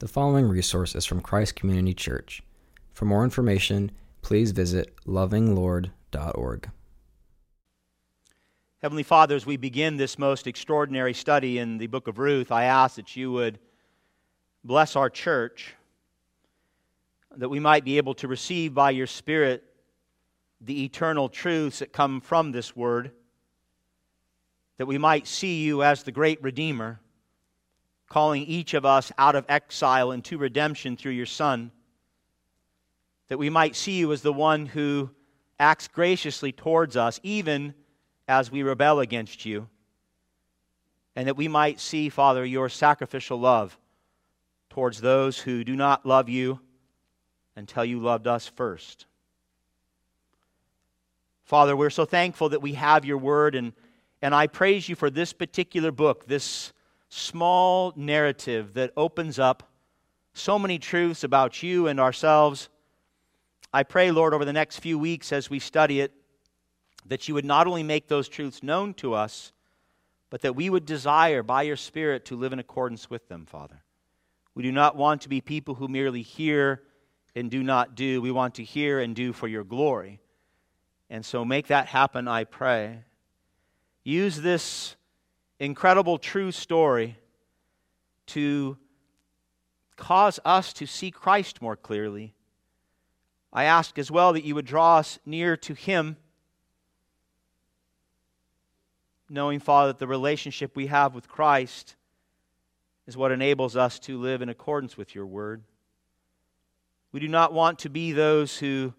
The following resource is from Christ Community Church. For more information, please visit lovinglord.org. Heavenly Father, as we begin this most extraordinary study in the book of Ruth, I ask that you would bless our church, that we might be able to receive by your Spirit the eternal truths that come from this word, that we might see you as the great Redeemer calling each of us out of exile into redemption through your Son, that we might see you as the one who acts graciously towards us, even as we rebel against you, and that we might see, Father, your sacrificial love towards those who do not love you until you loved us first. Father, we're so thankful that we have your word, and, and I praise you for this particular book, this small narrative that opens up so many truths about you and ourselves. I pray, Lord, over the next few weeks as we study it, that you would not only make those truths known to us, but that we would desire by your Spirit to live in accordance with them, Father. We do not want to be people who merely hear and do not do. We want to hear and do for your glory. And so make that happen, I pray. Use this incredible true story to cause us to see Christ more clearly. I ask as well that you would draw us near to Him, knowing, Father, that the relationship we have with Christ is what enables us to live in accordance with your word. We do not want to be those who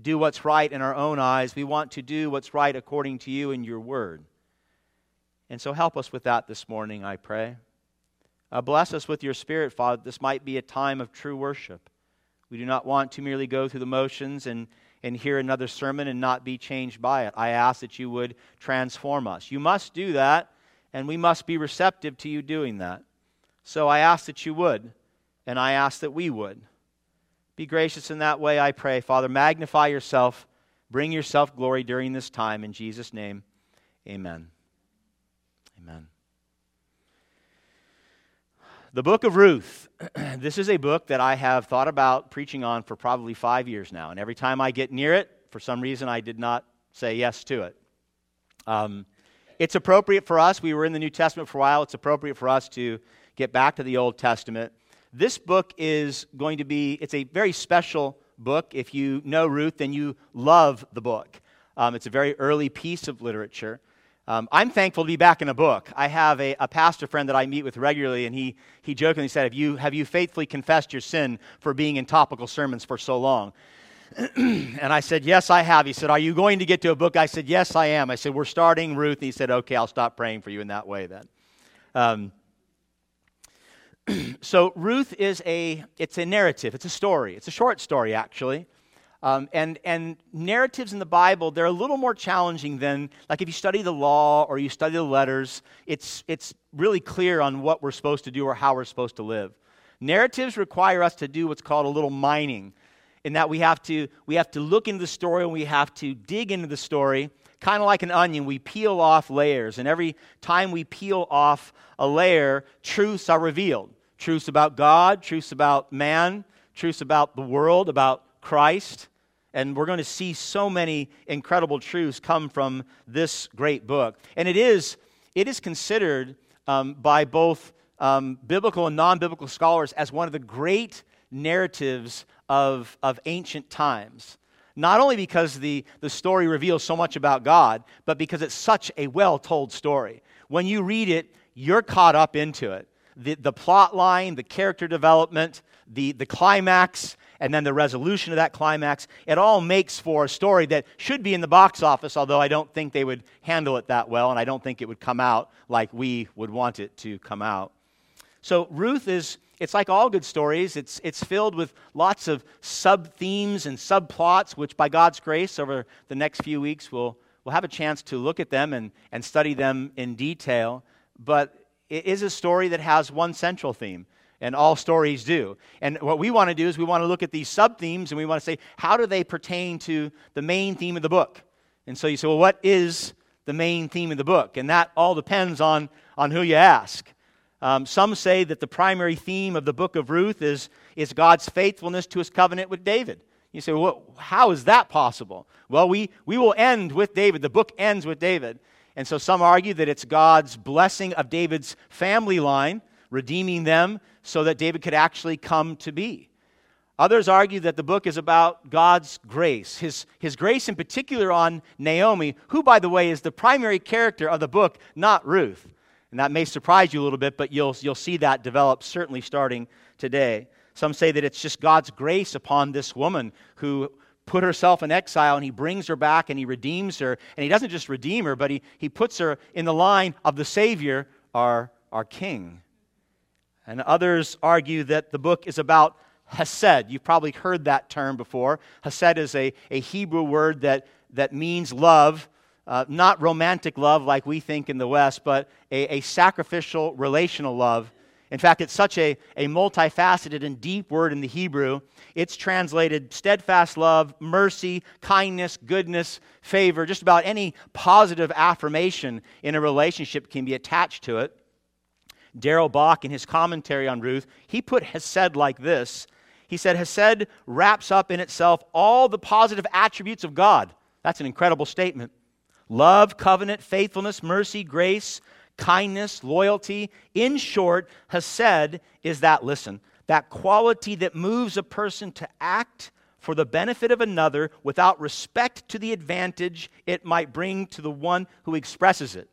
do what's right in our own eyes. We want to do what's right according to you and your word. And so help us with that this morning, I pray. Uh, bless us with your Spirit, Father. This might be a time of true worship. We do not want to merely go through the motions and, and hear another sermon and not be changed by it. I ask that you would transform us. You must do that, and we must be receptive to you doing that. So I ask that you would, and I ask that we would. Be gracious in that way, I pray. Father, magnify yourself, bring yourself glory during this time. In Jesus' name, amen. Amen. The book of Ruth. this is a book that I have thought about preaching on for probably five years now. And every time I get near it, for some reason, I did not say yes to it. Um, it's appropriate for us. We were in the New Testament for a while. It's appropriate for us to get back to the Old Testament. This book is going to be, it's a very special book. If you know Ruth, then you love the book. Um, it's a very early piece of literature. Um, I'm thankful to be back in a book. I have a, a, pastor friend that I meet with regularly, and he, he jokingly said, have you, have you faithfully confessed your sin for being in topical sermons for so long? and I said, Yes, I have. He said, Are you going to get to a book? I said, Yes, I am. I said, We're starting Ruth. And he said, Okay, I'll stop praying for you in that way then. Um, so Ruth is a it's a narrative. It's a story. It's a short story actually. Um, and, and narratives in the Bible, they're a little more challenging than, like if you study the law or you study the letters, it's, it's really clear on what we're supposed to do or how we're supposed to live. Narratives require us to do what's called a little mining, in that we have to, we have to look into the story and we have to dig into the story, kind of like an onion. We peel off layers, and every time we peel off a layer, truths are revealed truths about God, truths about man, truths about the world, about Christ. And we're going to see so many incredible truths come from this great book. And it is, it is considered um, by both um, biblical and non biblical scholars as one of the great narratives of, of ancient times. Not only because the, the story reveals so much about God, but because it's such a well told story. When you read it, you're caught up into it. The, the plot line, the character development, the, the climax, and then the resolution of that climax, it all makes for a story that should be in the box office, although I don't think they would handle it that well, and I don't think it would come out like we would want it to come out. So, Ruth is, it's like all good stories, it's, it's filled with lots of sub themes and subplots, which by God's grace, over the next few weeks, we'll, we'll have a chance to look at them and, and study them in detail. But it is a story that has one central theme and all stories do. And what we want to do is we want to look at these sub themes and we want to say, how do they pertain to the main theme of the book? And so you say, well, what is the main theme of the book? And that all depends on, on who you ask. Um, some say that the primary theme of the book of Ruth is, is God's faithfulness to his covenant with David. You say, well, how is that possible? Well, we, we will end with David. The book ends with David. And so some argue that it's God's blessing of David's family line, redeeming them so that David could actually come to be. Others argue that the book is about God's grace, his, his grace in particular on Naomi, who, by the way, is the primary character of the book, not Ruth. And that may surprise you a little bit, but you'll, you'll see that develop certainly starting today. Some say that it's just God's grace upon this woman who put herself in exile and he brings her back and he redeems her. And he doesn't just redeem her, but he, he puts her in the line of the Savior, our, our King. And others argue that the book is about Hesed. You've probably heard that term before. Hesed is a, a Hebrew word that, that means love, uh, not romantic love like we think in the West, but a, a sacrificial, relational love. In fact, it's such a, a multifaceted and deep word in the Hebrew. It's translated steadfast love, mercy, kindness, goodness, favor. Just about any positive affirmation in a relationship can be attached to it. Darrell Bach, in his commentary on Ruth, he put Hesed like this he said, Hesed wraps up in itself all the positive attributes of God. That's an incredible statement. Love, covenant, faithfulness, mercy, grace, kindness, loyalty. In short, Hesed is that, listen, that quality that moves a person to act for the benefit of another without respect to the advantage it might bring to the one who expresses it.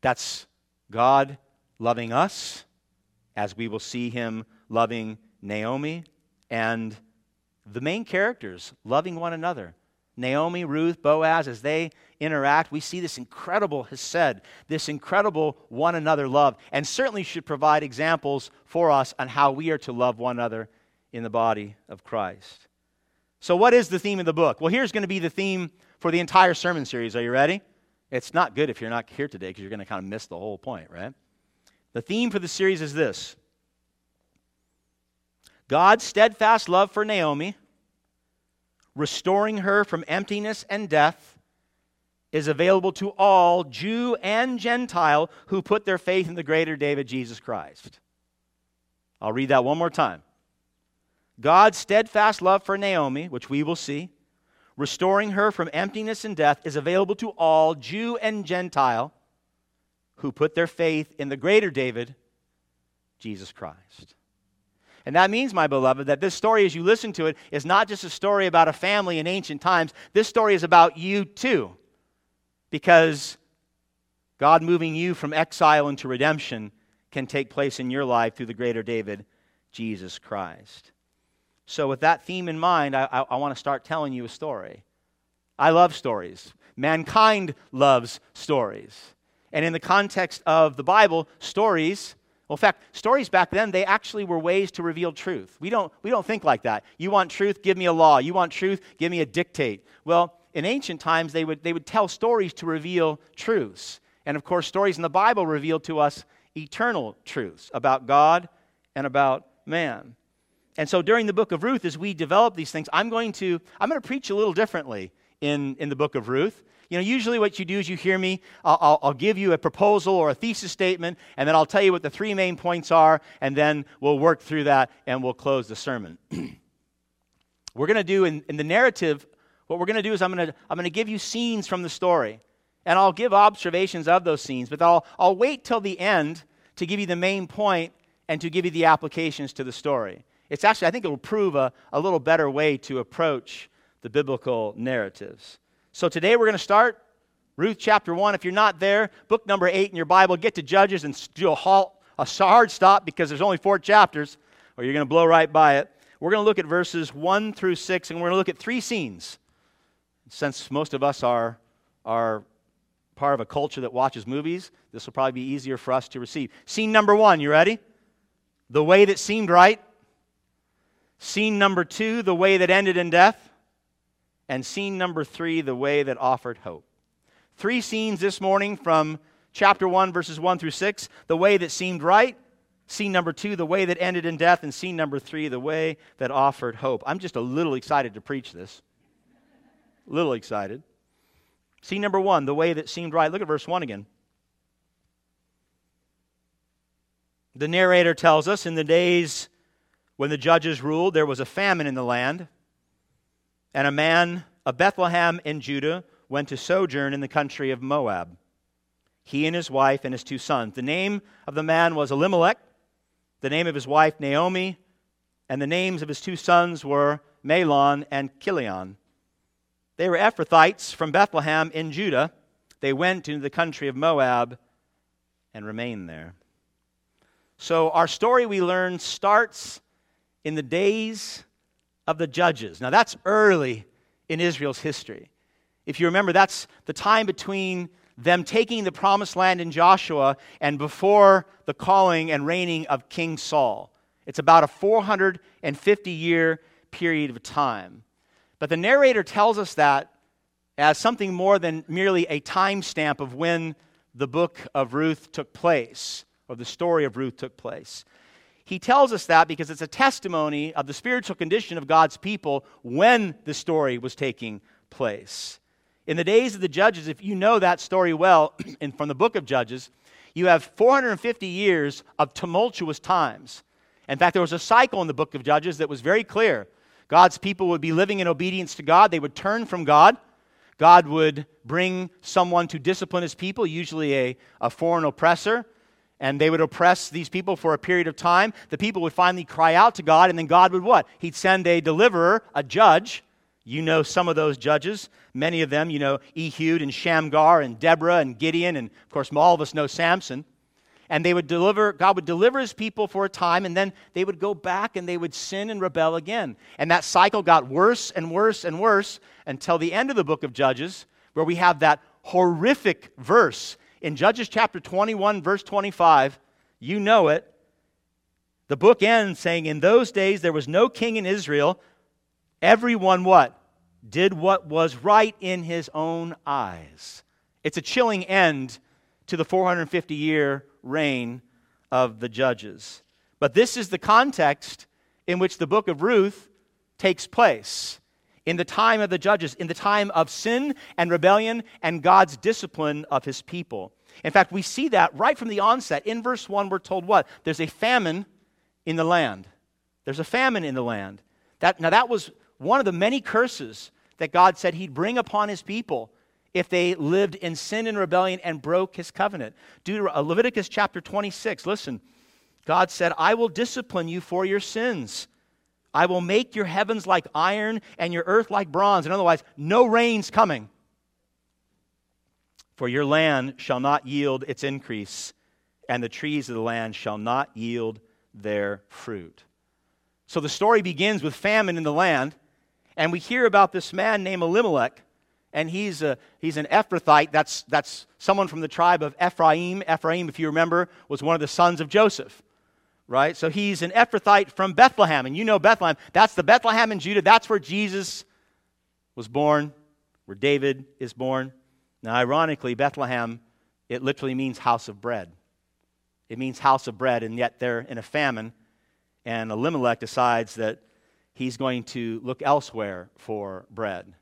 That's God loving us as we will see him loving Naomi, and the main characters loving one another. Naomi, Ruth, Boaz, as they interact, we see this incredible Hesed, this incredible one another love, and certainly should provide examples for us on how we are to love one another in the body of Christ. So, what is the theme of the book? Well, here's going to be the theme for the entire sermon series. Are you ready? It's not good if you're not here today because you're going to kind of miss the whole point, right? The theme for the series is this God's steadfast love for Naomi, restoring her from emptiness and death, is available to all, Jew and Gentile, who put their faith in the greater David, Jesus Christ. I'll read that one more time. God's steadfast love for Naomi, which we will see, restoring her from emptiness and death, is available to all, Jew and Gentile, who put their faith in the greater David, Jesus Christ. And that means, my beloved, that this story, as you listen to it, is not just a story about a family in ancient times. This story is about you too. Because God moving you from exile into redemption can take place in your life through the greater David, Jesus Christ. So, with that theme in mind, I, I, I want to start telling you a story. I love stories. Mankind loves stories. And in the context of the Bible, stories well, in fact, stories back then, they actually were ways to reveal truth. We don't, we don't think like that. You want truth? Give me a law. You want truth? Give me a dictate. Well, in ancient times, they would, they would tell stories to reveal truths. And of course, stories in the Bible reveal to us eternal truths about God and about man. And so during the book of Ruth, as we develop these things, I'm going to, I'm going to preach a little differently in, in the book of Ruth. You know, usually what you do is you hear me, I'll, I'll, I'll, give you a proposal or a thesis statement, and then I'll tell you what the three main points are, and then we'll work through that and we'll close the sermon. we're going to do in, in the narrative, what we're going to do is I'm going to I'm going to give you scenes from the story, and I'll give observations of those scenes, but I'll, I'll wait till the end to give you the main point and to give you the applications to the story. It's actually, I think it will prove a, a little better way to approach the biblical narratives. So today we're going to start Ruth chapter 1. If you're not there, book number 8 in your Bible, get to Judges and do a, halt, a hard stop because there's only four chapters, or you're going to blow right by it. We're going to look at verses 1 through 6, and we're going to look at three scenes. Since most of us are, are part of a culture that watches movies, this will probably be easier for us to receive. Scene number one, you ready? The way that seemed right. Scene number two, the way that ended in death. And scene number three, the way that offered hope. Three scenes this morning from chapter 1, verses 1 through 6. The way that seemed right. Scene number two, the way that ended in death. And scene number three, the way that offered hope. I'm just a little excited to preach this. A little excited. Scene number one, the way that seemed right. Look at verse 1 again. The narrator tells us in the days when the judges ruled, there was a famine in the land, and a man of Bethlehem in Judah went to sojourn in the country of Moab. He and his wife and his two sons. The name of the man was Elimelech, the name of his wife Naomi, and the names of his two sons were Mahlon and Chilion. They were Ephrathites from Bethlehem in Judah. They went into the country of Moab and remained there. So, our story we learn starts in the days of the judges. Now, that's early in Israel's history. If you remember, that's the time between them taking the promised land in Joshua and before the calling and reigning of King Saul. It's about a 450 year period of time. But the narrator tells us that as something more than merely a timestamp of when the book of Ruth took place, or the story of Ruth took place. He tells us that because it's a testimony of the spiritual condition of God's people when the story was taking place. In the days of the judges, if you know that story well, and from the book of Judges, you have 450 years of tumultuous times. In fact, there was a cycle in the book of Judges that was very clear. God's people would be living in obedience to God, they would turn from God. God would bring someone to discipline his people, usually a, a foreign oppressor, and they would oppress these people for a period of time. The people would finally cry out to God, and then God would what? He'd send a deliverer, a judge, you know some of those judges. Many of them, you know Ehud and Shamgar and Deborah and Gideon, and of course, all of us know Samson. And they would deliver, God would deliver his people for a time, and then they would go back and they would sin and rebel again. And that cycle got worse and worse and worse until the end of the book of Judges, where we have that horrific verse in Judges chapter 21, verse 25. You know it. The book ends saying, In those days there was no king in Israel Everyone what? Did what was right in his own eyes. It's a chilling end to the 450 year reign of the judges. But this is the context in which the book of Ruth takes place. In the time of the judges, in the time of sin and rebellion and God's discipline of his people. In fact, we see that right from the onset. In verse 1, we're told what? There's a famine in the land. There's a famine in the land. That, now, that was one of the many curses that God said he'd bring upon his people if they lived in sin and rebellion and broke his covenant. Deuter- uh, Leviticus chapter 26, listen. God said, I will discipline you for your sins. I will make your heavens like iron and your earth like bronze. And otherwise, no rain's coming. For your land shall not yield its increase, and the trees of the land shall not yield their fruit. So the story begins with famine in the land. And we hear about this man named Elimelech, and he's, a, he's an Ephrathite. That's, that's someone from the tribe of Ephraim. Ephraim, if you remember, was one of the sons of Joseph, right? So he's an Ephrathite from Bethlehem. And you know Bethlehem. That's the Bethlehem in Judah. That's where Jesus was born, where David is born. Now, ironically, Bethlehem, it literally means house of bread. It means house of bread, and yet they're in a famine. And Elimelech decides that he's going to look elsewhere for bread.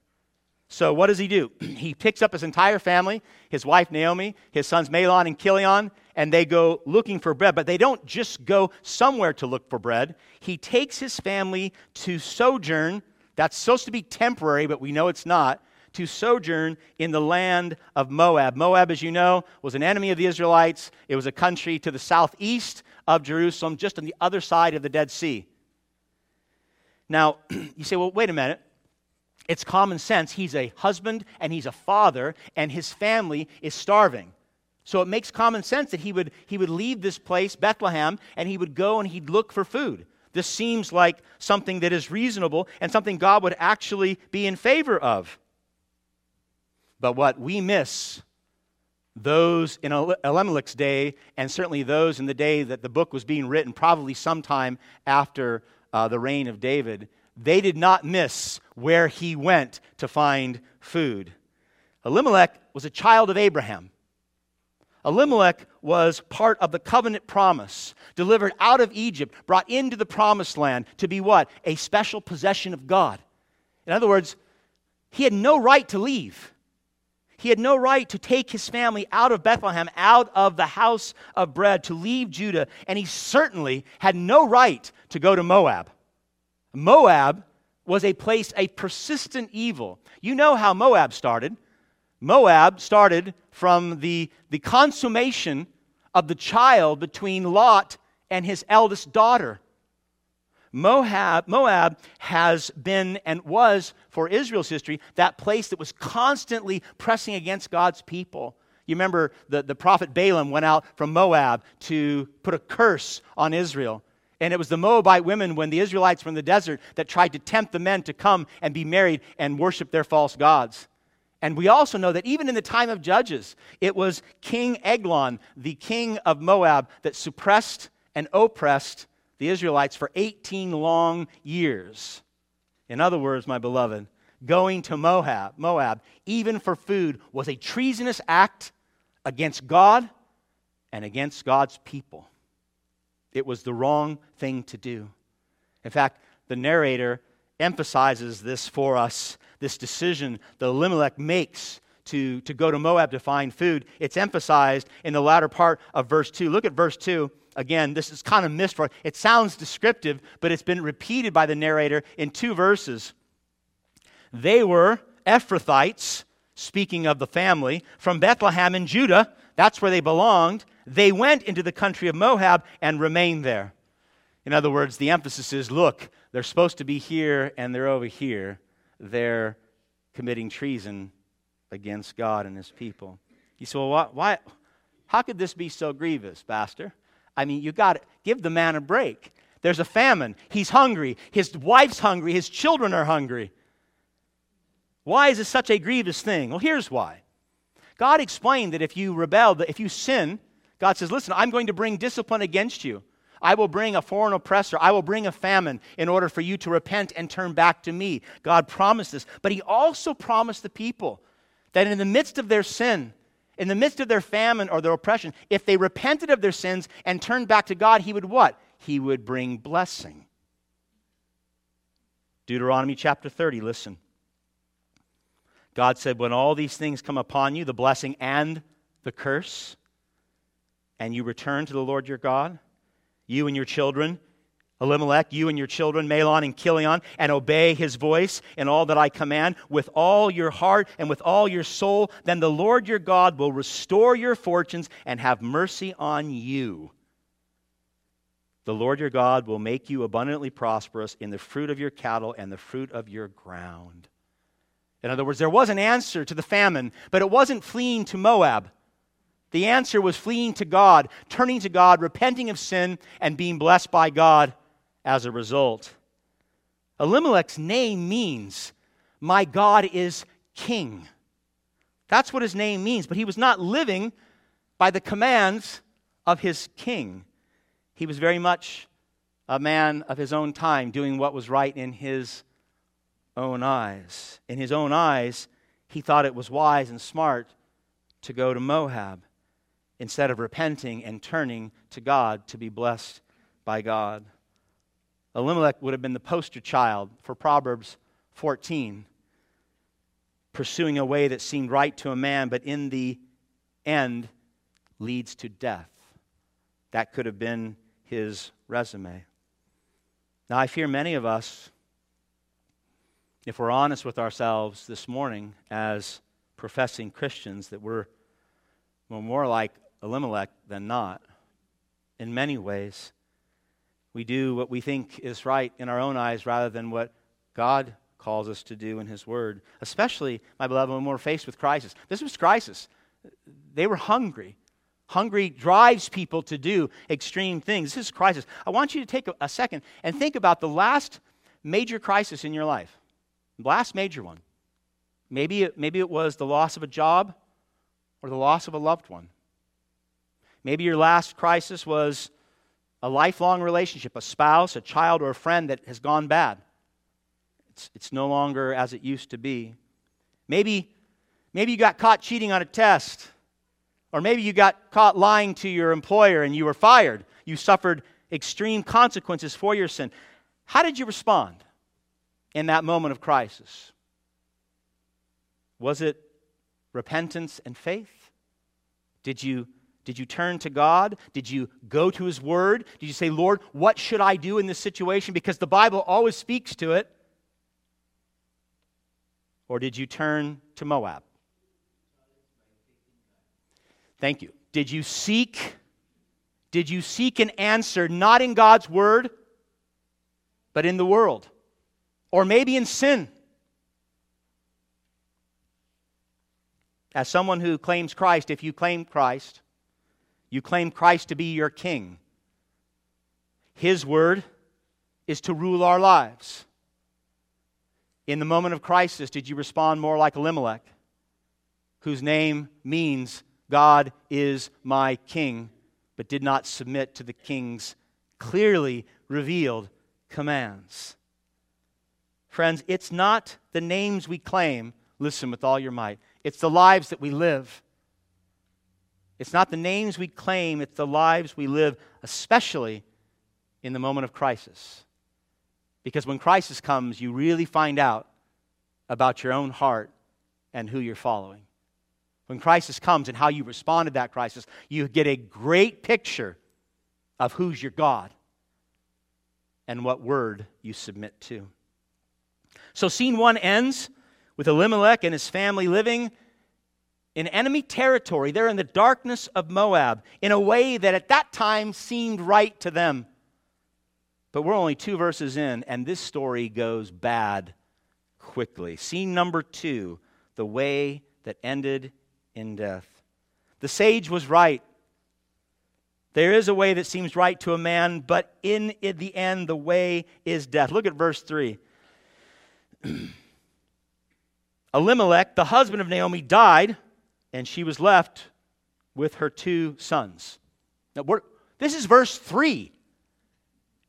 So, what does he do? he picks up his entire family, his wife Naomi, his sons Mahlon and Chilion, and they go looking for bread. But they don't just go somewhere to look for bread. He takes his family to sojourn. That's supposed to be temporary, but we know it's not. To sojourn in the land of Moab. Moab, as you know, was an enemy of the Israelites. It was a country to the southeast of Jerusalem, just on the other side of the Dead Sea. Now, you say, well, wait a minute. It's common sense. He's a husband and he's a father, and his family is starving. So it makes common sense that he would, he would leave this place, Bethlehem, and he would go and he'd look for food. This seems like something that is reasonable and something God would actually be in favor of. But what we miss, those in Elimelech's day, and certainly those in the day that the book was being written, probably sometime after uh, the reign of David, they did not miss where he went to find food. Elimelech was a child of Abraham. Elimelech was part of the covenant promise, delivered out of Egypt, brought into the promised land to be what? A special possession of God. In other words, he had no right to leave. He had no right to take his family out of Bethlehem, out of the house of bread, to leave Judah, and he certainly had no right to go to Moab. Moab was a place, a persistent evil. You know how Moab started. Moab started from the, the consummation of the child between Lot and his eldest daughter. Moab, Moab has been and was, for Israel's history, that place that was constantly pressing against God's people. You remember the, the prophet Balaam went out from Moab to put a curse on Israel. And it was the Moabite women, when the Israelites were in the desert, that tried to tempt the men to come and be married and worship their false gods. And we also know that even in the time of Judges, it was King Eglon, the king of Moab, that suppressed and oppressed the Israelites for 18 long years. In other words, my beloved, going to Moab, Moab, even for food, was a treasonous act against God and against God's people. It was the wrong thing to do. In fact, the narrator emphasizes this for us this decision that Elimelech makes to, to go to Moab to find food. It's emphasized in the latter part of verse 2. Look at verse 2. Again, this is kind of missed for it sounds descriptive, but it's been repeated by the narrator in two verses. They were Ephrathites, speaking of the family, from Bethlehem in Judah. That's where they belonged. They went into the country of Moab and remained there. In other words, the emphasis is look, they're supposed to be here and they're over here. They're committing treason against God and his people. You say, well, why, why how could this be so grievous, Pastor? I mean, you got to give the man a break. There's a famine. He's hungry. His wife's hungry. His children are hungry. Why is this such a grievous thing? Well, here's why. God explained that if you rebel, that if you sin, God says, listen, I'm going to bring discipline against you. I will bring a foreign oppressor. I will bring a famine in order for you to repent and turn back to me. God promised this. But He also promised the people that in the midst of their sin, in the midst of their famine or their oppression, if they repented of their sins and turned back to God, He would what? He would bring blessing. Deuteronomy chapter 30, listen. God said, When all these things come upon you, the blessing and the curse, and you return to the Lord your God, you and your children, Elimelech, you and your children, Mahlon and Chilion, and obey his voice and all that I command with all your heart and with all your soul, then the Lord your God will restore your fortunes and have mercy on you. The Lord your God will make you abundantly prosperous in the fruit of your cattle and the fruit of your ground. In other words, there was an answer to the famine, but it wasn't fleeing to Moab. The answer was fleeing to God, turning to God, repenting of sin, and being blessed by God as a result. Elimelech's name means, My God is king. That's what his name means, but he was not living by the commands of his king. He was very much a man of his own time, doing what was right in his own eyes. In his own eyes, he thought it was wise and smart to go to Moab instead of repenting and turning to God to be blessed by God. Elimelech would have been the poster child for Proverbs 14, pursuing a way that seemed right to a man, but in the end leads to death. That could have been his resume. Now, I fear many of us, if we're honest with ourselves this morning as professing Christians, that we're, more like Elimelech than not in many ways. We do what we think is right in our own eyes rather than what God calls us to do in His Word. Especially, my beloved, when we're faced with crisis. This was crisis. They were hungry. Hungry drives people to do extreme things. This is crisis. I want you to take a, second and think about the last major crisis in your life. The last major one. Maybe it, maybe it was the loss of a job or the loss of a loved one. Maybe your last crisis was a lifelong relationship, a spouse, a child, or a friend that has gone bad. It's, it's no longer as it used to be. Maybe, maybe you got caught cheating on a test. Or maybe you got caught lying to your employer and you were fired. You suffered extreme consequences for your sin. How did you respond in that moment of crisis? Was it repentance and faith? Did you, did you turn to God? Did you go to His Word? Did you say, Lord, what should I do in this situation? Because the Bible always speaks to it. Or did you turn to Moab? Thank you. Did you seek? Did you seek an answer not in God's Word, but in the world? Or maybe in sin? As someone who claims Christ, if you claim Christ, you claim Christ to be your king. His word is to rule our lives. In the moment of crisis, did you respond more like Elimelech, whose name means God is my king, but did not submit to the king's clearly revealed commands? Friends, it's not the names we claim, listen with all your might, it's the lives that we live. It's not the names we claim, it's the lives we live, especially in the moment of crisis. Because when crisis comes, you really find out about your own heart and who you're following. When crisis comes and how you respond to that crisis, you get a great picture of who's your God and what word you submit to. So, scene one ends with Elimelech and his family living in enemy territory. They're in the darkness of Moab in a way that at that time seemed right to them. But we're only two verses in, and this story goes bad quickly. Scene number two the way that ended in death. The sage was right. There is a way that seems right to a man, but in the end, the way is death. Look at verse 3. Elimelech, the husband of Naomi, died, and she was left with her two sons. Now, this is verse 3.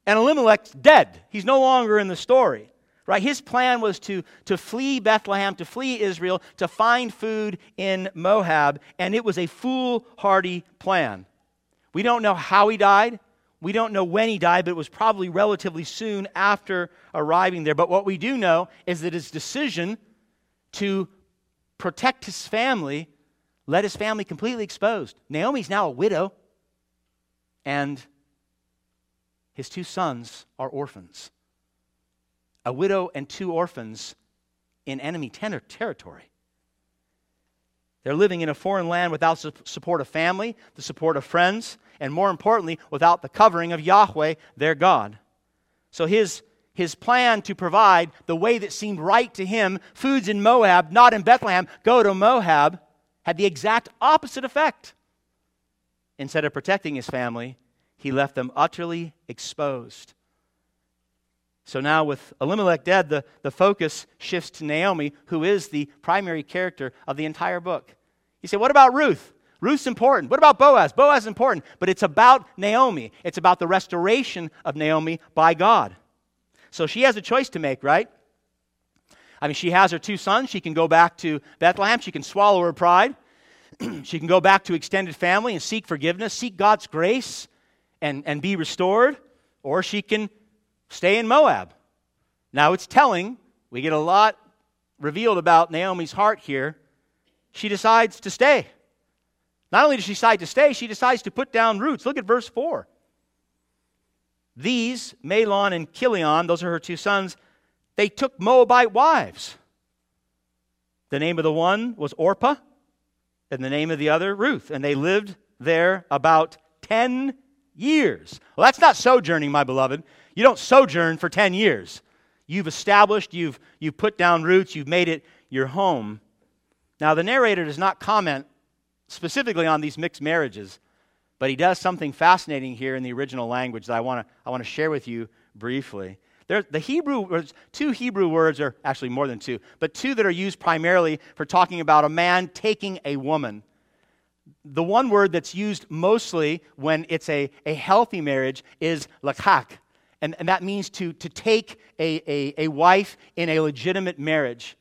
And Elimelech's dead. He's no longer in the story. Right? His plan was to, to flee Bethlehem, to flee Israel, to find food in Moab, and it was a foolhardy plan. We don't know how he died. We don't know when he died, but it was probably relatively soon after arriving there. But what we do know is that his decision to protect his family led his family completely exposed. Naomi's now a widow, and his two sons are orphans. A widow and two orphans in enemy ter- territory. They're living in a foreign land without su- support of family, the support of friends, and more importantly, without the covering of Yahweh, their God. So his his plan to provide the way that seemed right to him, foods in Moab, not in Bethlehem, go to Moab, had the exact opposite effect. Instead of protecting his family, he left them utterly exposed. So now, with Elimelech dead, the, the focus shifts to Naomi, who is the primary character of the entire book. You say, what about Ruth? Ruth's important. What about Boaz? Boaz is important, but it's about Naomi. It's about the restoration of Naomi by God. So she has a choice to make, right? I mean, she has her two sons. She can go back to Bethlehem. She can swallow her pride. she can go back to extended family and seek forgiveness, seek God's grace, and, and be restored. Or she can stay in Moab. Now, it's telling. We get a lot revealed about Naomi's heart here. She decides to stay. Not only does she decide to stay, she decides to put down roots. Look at verse 4. These, Mahlon and Chilion, those are her two sons, they took Moabite wives. The name of the one was Orpah, and the name of the other, Ruth. And they lived there about 10 years. Well, that's not sojourning, my beloved. You don't sojourn for 10 years. You've established, you've, you've put down roots, you've made it your home. Now, the narrator does not comment specifically on these mixed marriages, but he does something fascinating here in the original language that I want to I want to share with you briefly. There, the Hebrew words, two Hebrew words are actually more than two, but two that are used primarily for talking about a man taking a woman. The one word that's used mostly when it's a, a healthy marriage is lakak, and, and that means to, to take a, a, a wife in a legitimate marriage.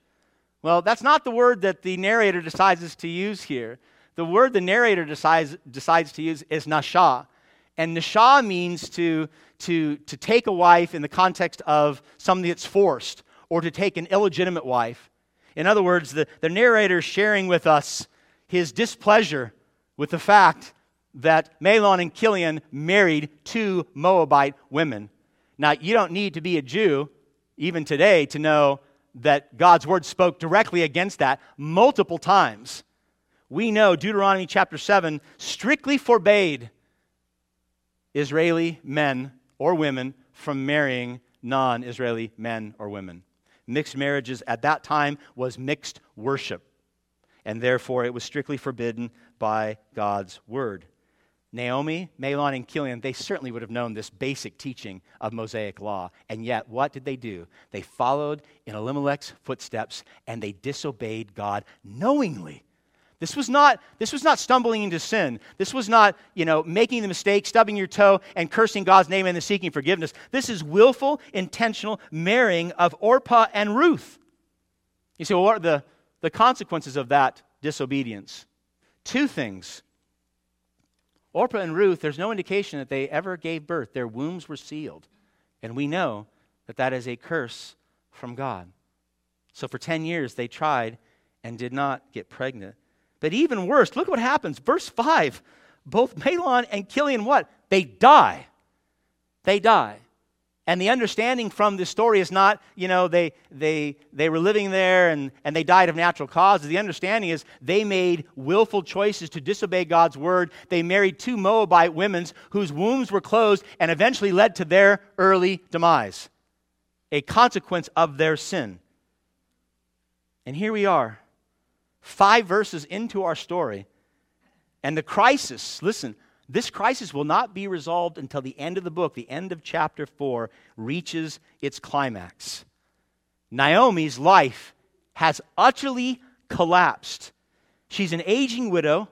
Well, that's not the word that the narrator decides to use here. The word the narrator decides, decides to use is nasha. And nasha means to, to, to take a wife in the context of something that's forced or to take an illegitimate wife. In other words, the, the narrator is sharing with us his displeasure with the fact that Mahlon and Chilion married two Moabite women. Now, you don't need to be a Jew, even today, to know that God's word spoke directly against that multiple times. We know Deuteronomy chapter 7 strictly forbade Israeli men or women from marrying non Israeli men or women. Mixed marriages at that time was mixed worship, and therefore it was strictly forbidden by God's word. Naomi, Mahlon, and Chilion, they certainly would have known this basic teaching of Mosaic law. And yet, what did they do? They followed in Elimelech's footsteps and they disobeyed God knowingly. This was not, this was not stumbling into sin. This was not, you know, making the mistake, stubbing your toe, and cursing God's name and then seeking forgiveness. This is willful, intentional marrying of Orpah and Ruth. You say, well, what are the, the consequences of that disobedience? Two things. Orpah and Ruth, there's no indication that they ever gave birth. Their wombs were sealed. And we know that that is a curse from God. So for 10 years, they tried and did not get pregnant. But even worse, look what happens. Verse 5 both Mahlon and Chilion, what? They die. They die. And the understanding from this story is not, you know, they, they, they were living there and, and they died of natural causes. The understanding is they made willful choices to disobey God's word. They married two Moabite women whose wombs were closed and eventually led to their early demise, a consequence of their sin. And here we are five verses into our story. And the crisis, listen, this crisis will not be resolved until the end of the book, the end of chapter 4, reaches its climax. Naomi's life has utterly collapsed. She's an aging widow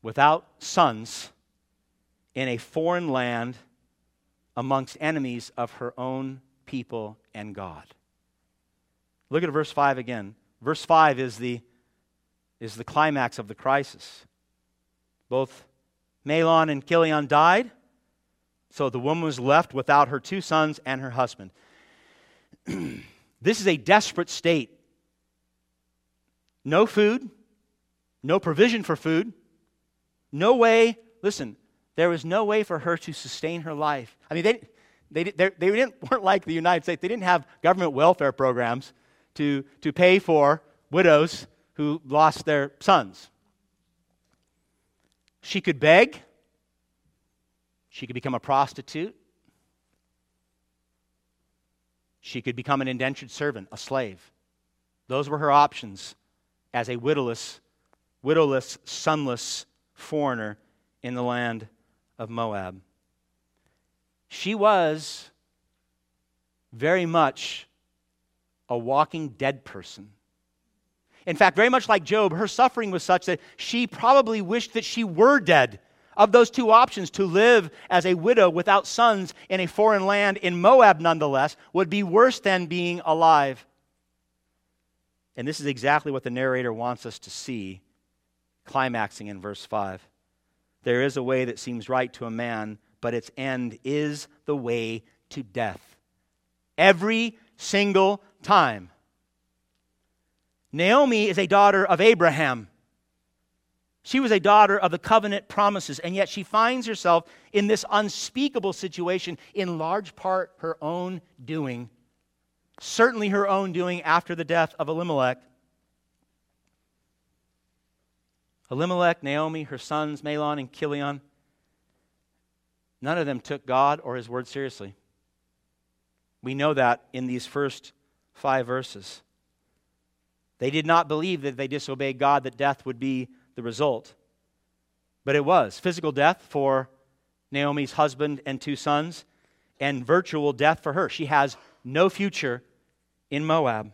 without sons in a foreign land amongst enemies of her own people and God. Look at verse 5 again. Verse 5 is the, is the climax of the crisis. Both Mahlon and Chilion died, so the woman was left without her two sons and her husband. this is a desperate state. No food, no provision for food, no way, listen, there was no way for her to sustain her life. I mean, they, they, they, they didn't, weren't like the United States. They didn't have government welfare programs to, to pay for widows who lost their sons. She could beg, she could become a prostitute, she could become an indentured servant, a slave. Those were her options as a widowless, widowless, sonless foreigner in the land of Moab. She was very much a walking dead person. In fact, very much like Job, her suffering was such that she probably wished that she were dead. Of those two options, to live as a widow without sons in a foreign land, in Moab nonetheless, would be worse than being alive. And this is exactly what the narrator wants us to see, climaxing in verse 5. There is a way that seems right to a man, but its end is the way to death. Every single time. Naomi is a daughter of Abraham. She was a daughter of the covenant promises, and yet she finds herself in this unspeakable situation, in large part her own doing. Certainly her own doing after the death of Elimelech. Elimelech, Naomi, her sons, Mahlon, and Chilion, none of them took God or his word seriously. We know that in these first five verses. They did not believe that they disobeyed God, that death would be the result. But it was physical death for Naomi's husband and two sons, and virtual death for her. She has no future in Moab.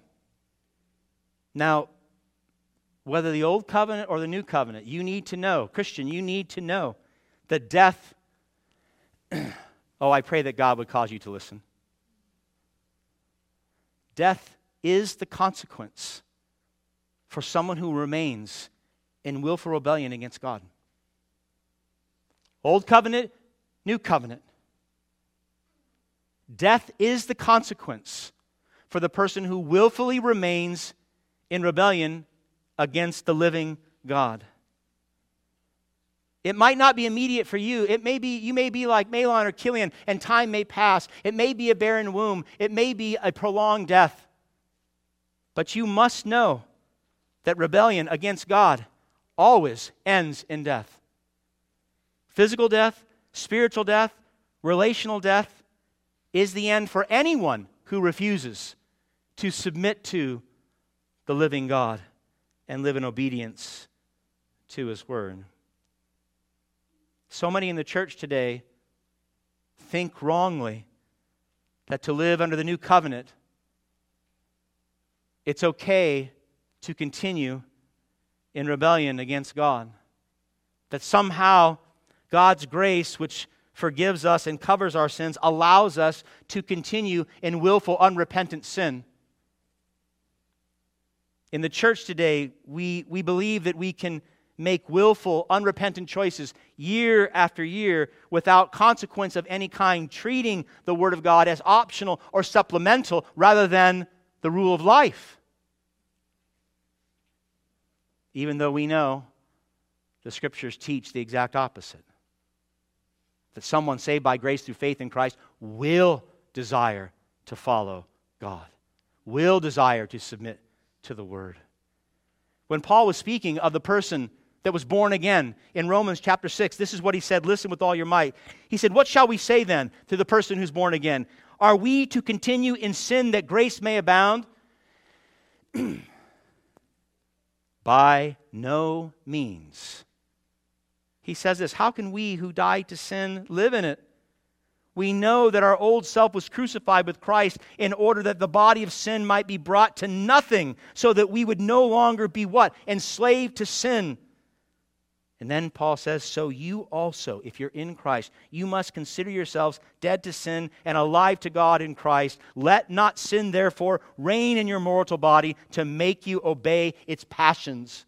Now, whether the old covenant or the new covenant, you need to know, Christian, you need to know that death. oh, I pray that God would cause you to listen. Death is the consequence for someone who remains in willful rebellion against God. Old covenant, new covenant. Death is the consequence for the person who willfully remains in rebellion against the living God. It might not be immediate for you. It may be you may be like Mahlon or Chilion, and time may pass. It may be a barren womb. It may be a prolonged death. But you must know that rebellion against God always ends in death. Physical death, spiritual death, relational death is the end for anyone who refuses to submit to the living God and live in obedience to his word. So many in the church today think wrongly that to live under the new covenant, it's okay to continue in rebellion against God. That somehow God's grace, which forgives us and covers our sins, allows us to continue in willful, unrepentant sin. In the church today, we, we believe that we can make willful, unrepentant choices year after year without consequence of any kind, treating the Word of God as optional or supplemental rather than the rule of life. Even though we know the Scriptures teach the exact opposite that someone saved by grace through faith in Christ will desire to follow God, will desire to submit to the Word. When Paul was speaking of the person that was born again. In Romans chapter 6, this is what he said Listen with all your might. He said, What shall we say then to the person who's born again? Are we to continue in sin that grace may abound? By no means. He says this How can we who died to sin live in it? We know that our old self was crucified with Christ in order that the body of sin might be brought to nothing, so that we would no longer be what? Enslaved to sin. And then Paul says, So you also, if you're in Christ, you must consider yourselves dead to sin and alive to God in Christ. Let not sin, therefore, reign in your mortal body to make you obey its passions.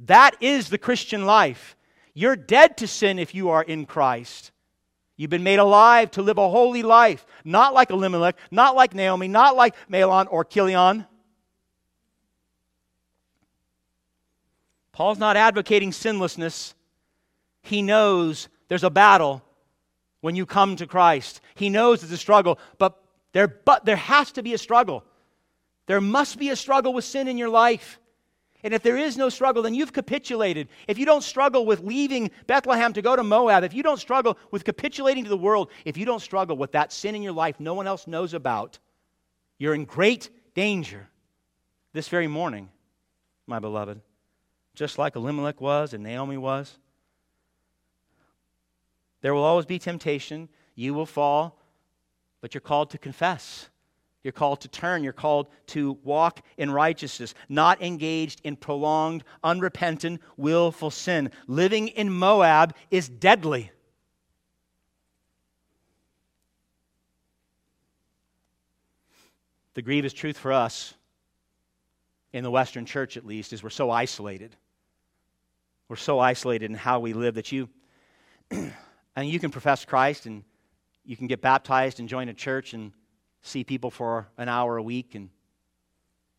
That is the Christian life. You're dead to sin if you are in Christ. You've been made alive to live a holy life, not like Elimelech, not like Naomi, not like Mahlon or Chilion. Paul's not advocating sinlessness. He knows there's a battle when you come to Christ. He knows it's a struggle, but there, but there has to be a struggle. There must be a struggle with sin in your life. And if there is no struggle, then you've capitulated. If you don't struggle with leaving Bethlehem to go to Moab, if you don't struggle with capitulating to the world, if you don't struggle with that sin in your life no one else knows about, you're in great danger this very morning, my beloved just like Elimelech was and Naomi was. There will always be temptation. You will fall, but you're called to confess. You're called to turn. You're called to walk in righteousness, not engaged in prolonged, unrepentant, willful sin. Living in Moab is deadly. The grievous truth for us, in the Western church at least, is we're so isolated. We're so isolated in how we live that you, and you can profess Christ and you can get baptized and join a church and see people for an hour a week and,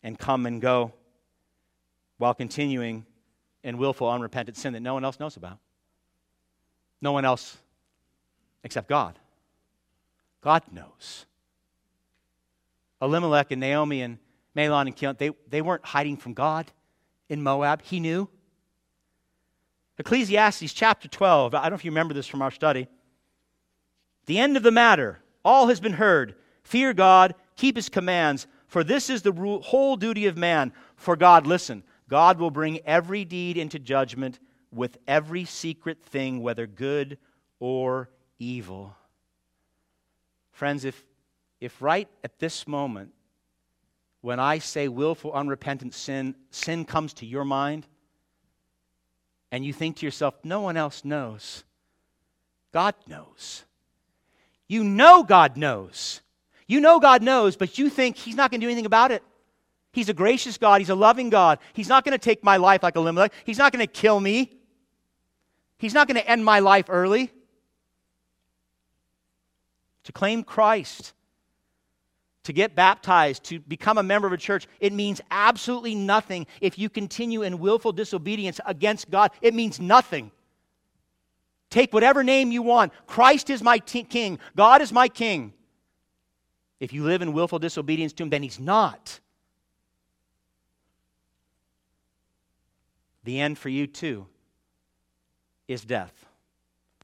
and come and go while continuing in willful, unrepentant sin that no one else knows about. No one else except God. God knows. Elimelech and Naomi and Mahlon and Chilion, they, they weren't hiding from God in Moab. He knew. Ecclesiastes chapter 12, I don't know if you remember this from our study. The end of the matter, all has been heard. Fear God, keep his commands, for this is the whole duty of man. For God, listen, God will bring every deed into judgment with every secret thing, whether good or evil. Friends, if, if right at this moment, when I say willful, unrepentant sin, sin comes to your mind, and you think to yourself, no one else knows. God knows. You know God knows. You know God knows, but you think He's not going to do anything about it. He's a gracious God. He's a loving God. He's not going to take my life like Elimelech. He's not going to kill me. He's not going to end my life early. To claim Christ, to get baptized, to become a member of a church, it means absolutely nothing if you continue in willful disobedience against God. It means nothing. Take whatever name you want. Christ is my t- king, God is my king. If you live in willful disobedience to him, then he's not. The end for you, too, is death.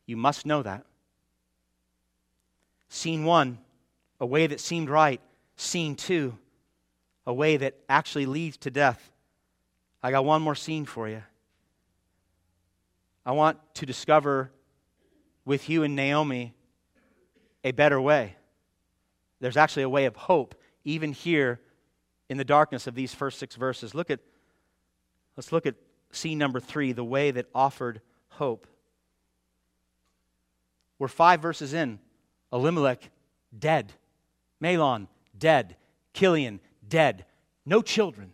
You must know that. Scene one, a way that seemed right. Scene two, a way that actually leads to death. I got one more scene for you. I want to discover with you and Naomi a better way. There's actually a way of hope, even here in the darkness of these first six verses. Look at, let's look at scene number three, the way that offered hope. We're five verses in. Elimelech, dead. Mahlon, dead. Chilion, dead. No children.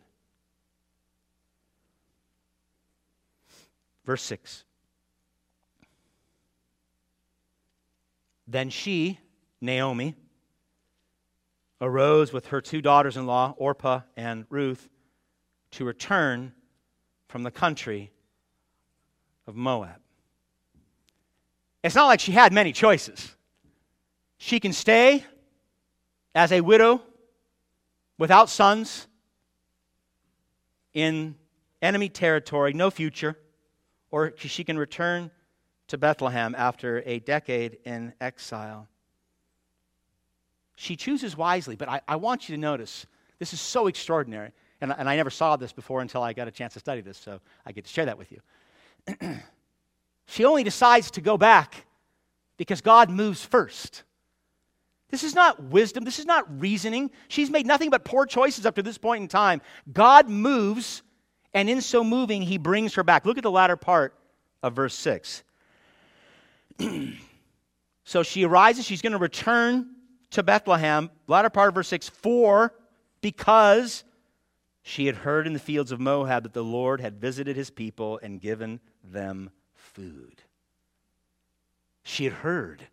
Verse 6. Then she, Naomi, arose with her two daughters in law, Orpah and Ruth, to return from the country of Moab. It's not like she had many choices. She can stay as a widow without sons in enemy territory, no future, or she can return to Bethlehem after a decade in exile. She chooses wisely, but I, I want you to notice this is so extraordinary. And, and I never saw this before until I got a chance to study this, so I get to share that with you. she only decides to go back because God moves first. This is not wisdom. This is not reasoning. She's made nothing but poor choices up to this point in time. God moves, and in so moving, he brings her back. Look at the latter part of verse 6. so she arises. She's going to return to Bethlehem, latter part of verse 6, for because she had heard in the fields of Moab that the Lord had visited his people and given them food. She had heard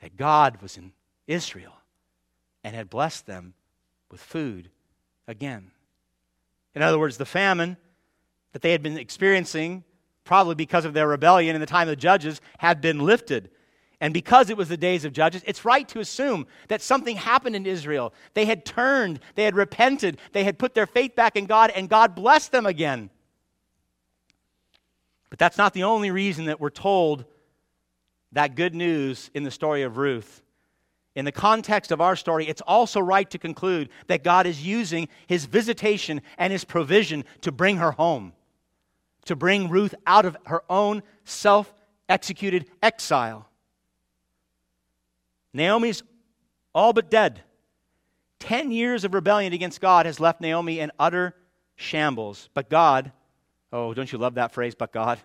that God was in Israel and had blessed them with food again. In other words, the famine that they had been experiencing, probably because of their rebellion in the time of the judges, had been lifted. And because it was the days of Judges, it's right to assume that something happened in Israel. They had turned, they had repented, they had put their faith back in God, and God blessed them again. But that's not the only reason that we're told that good news in the story of Ruth. In the context of our story, it's also right to conclude that God is using his visitation and his provision to bring her home, to bring Ruth out of her own self executed exile. Naomi's all but dead. Ten years of rebellion against God has left Naomi in utter shambles. But God, oh, don't you love that phrase, but God?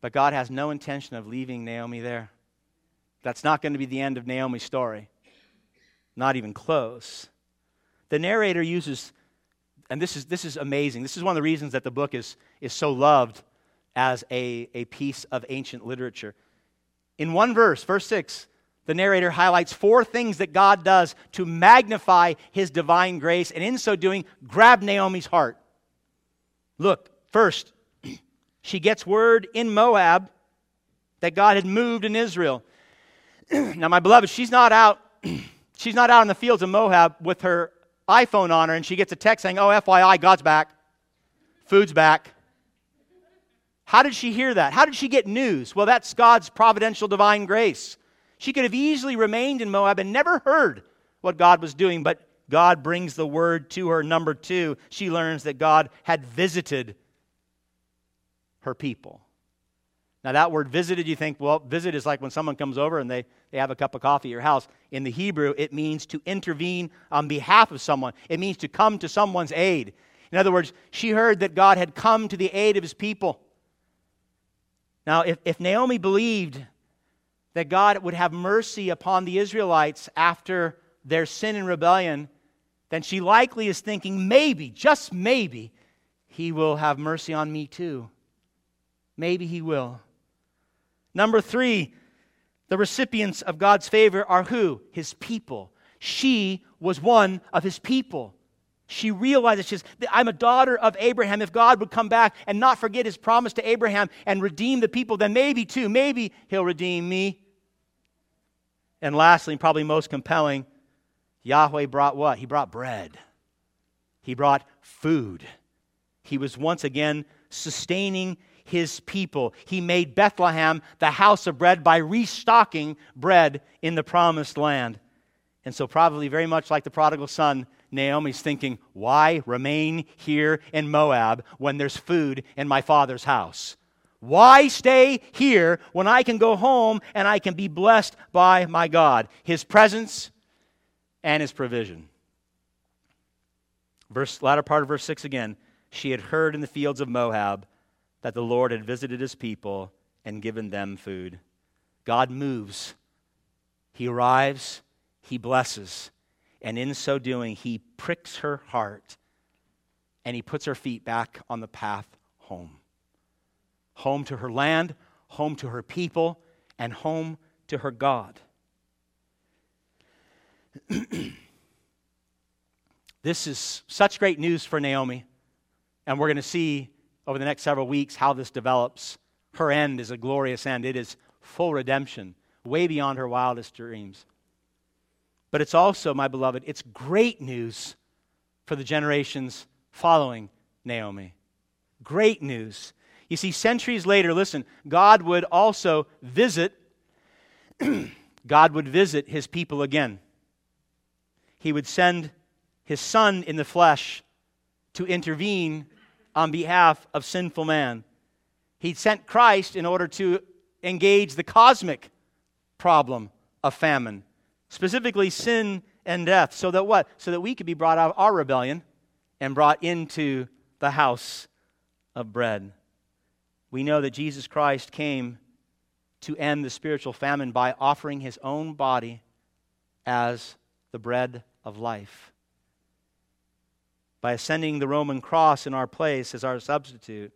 But God has no intention of leaving Naomi there. That's not going to be the end of Naomi's story. Not even close. The narrator uses, and this is, this is amazing. This is one of the reasons that the book is, is so loved as a, a piece of ancient literature. In one verse, verse 6, the narrator highlights four things that God does to magnify his divine grace, and in so doing, grab Naomi's heart. Look, first, she gets word in Moab that God had moved in Israel. now, my beloved, she's not out. she's not out in the fields of Moab with her iPhone on her, and she gets a text saying, "Oh, FYI, God's back, food's back." How did she hear that? How did she get news? Well, that's God's providential divine grace. She could have easily remained in Moab and never heard what God was doing, but God brings the word to her. Number two, she learns that God had visited her people. Now, that word visited, you think, well, visit is like when someone comes over and they, they have a cup of coffee at your house. In the Hebrew, it means to intervene on behalf of someone, it means to come to someone's aid. In other words, she heard that God had come to the aid of his people. Now, if, if Naomi believed that God would have mercy upon the Israelites after their sin and rebellion, then she likely is thinking, maybe, just maybe, he will have mercy on me too. Maybe he will. Number three, the recipients of God's favor are who? His people. she was one of his people. She realizes she's, I'm a daughter of Abraham. If God would come back and not forget his promise to Abraham and redeem the people, then maybe too, maybe he'll redeem me. And lastly, probably most compelling, Yahweh brought what? He brought bread. He brought food. He was once again sustaining his people. He made Bethlehem the house of bread by restocking bread in the promised land. And so, probably very much like the prodigal son, Naomi's thinking, why remain here in Moab when there's food in my father's house? Why stay here when I can go home and I can be blessed by my God, His presence and His provision? Verse, latter part of verse 6 again. She had heard in the fields of Moab that the Lord had visited his people and given them food. God moves, He arrives, He blesses, and in so doing, He pricks her heart and He puts her feet back on the path home. Home to her land, home to her people, and home to her God. this is such great news for Naomi, and we're going to see over the next several weeks how this develops. Her end is a glorious end, it is full redemption, way beyond her wildest dreams. But it's also, my beloved, it's great news for the generations following Naomi. Great news. You see, centuries later, listen, God would also visit, God would visit his people again. He would send his son in the flesh to intervene on behalf of sinful man. He sent Christ in order to engage the cosmic problem of famine, specifically sin and death, so that what? So that we could be brought out of our rebellion and brought into the house of bread. We know that Jesus Christ came to end the spiritual famine by offering his own body as the bread of life by ascending the Roman cross in our place as our substitute.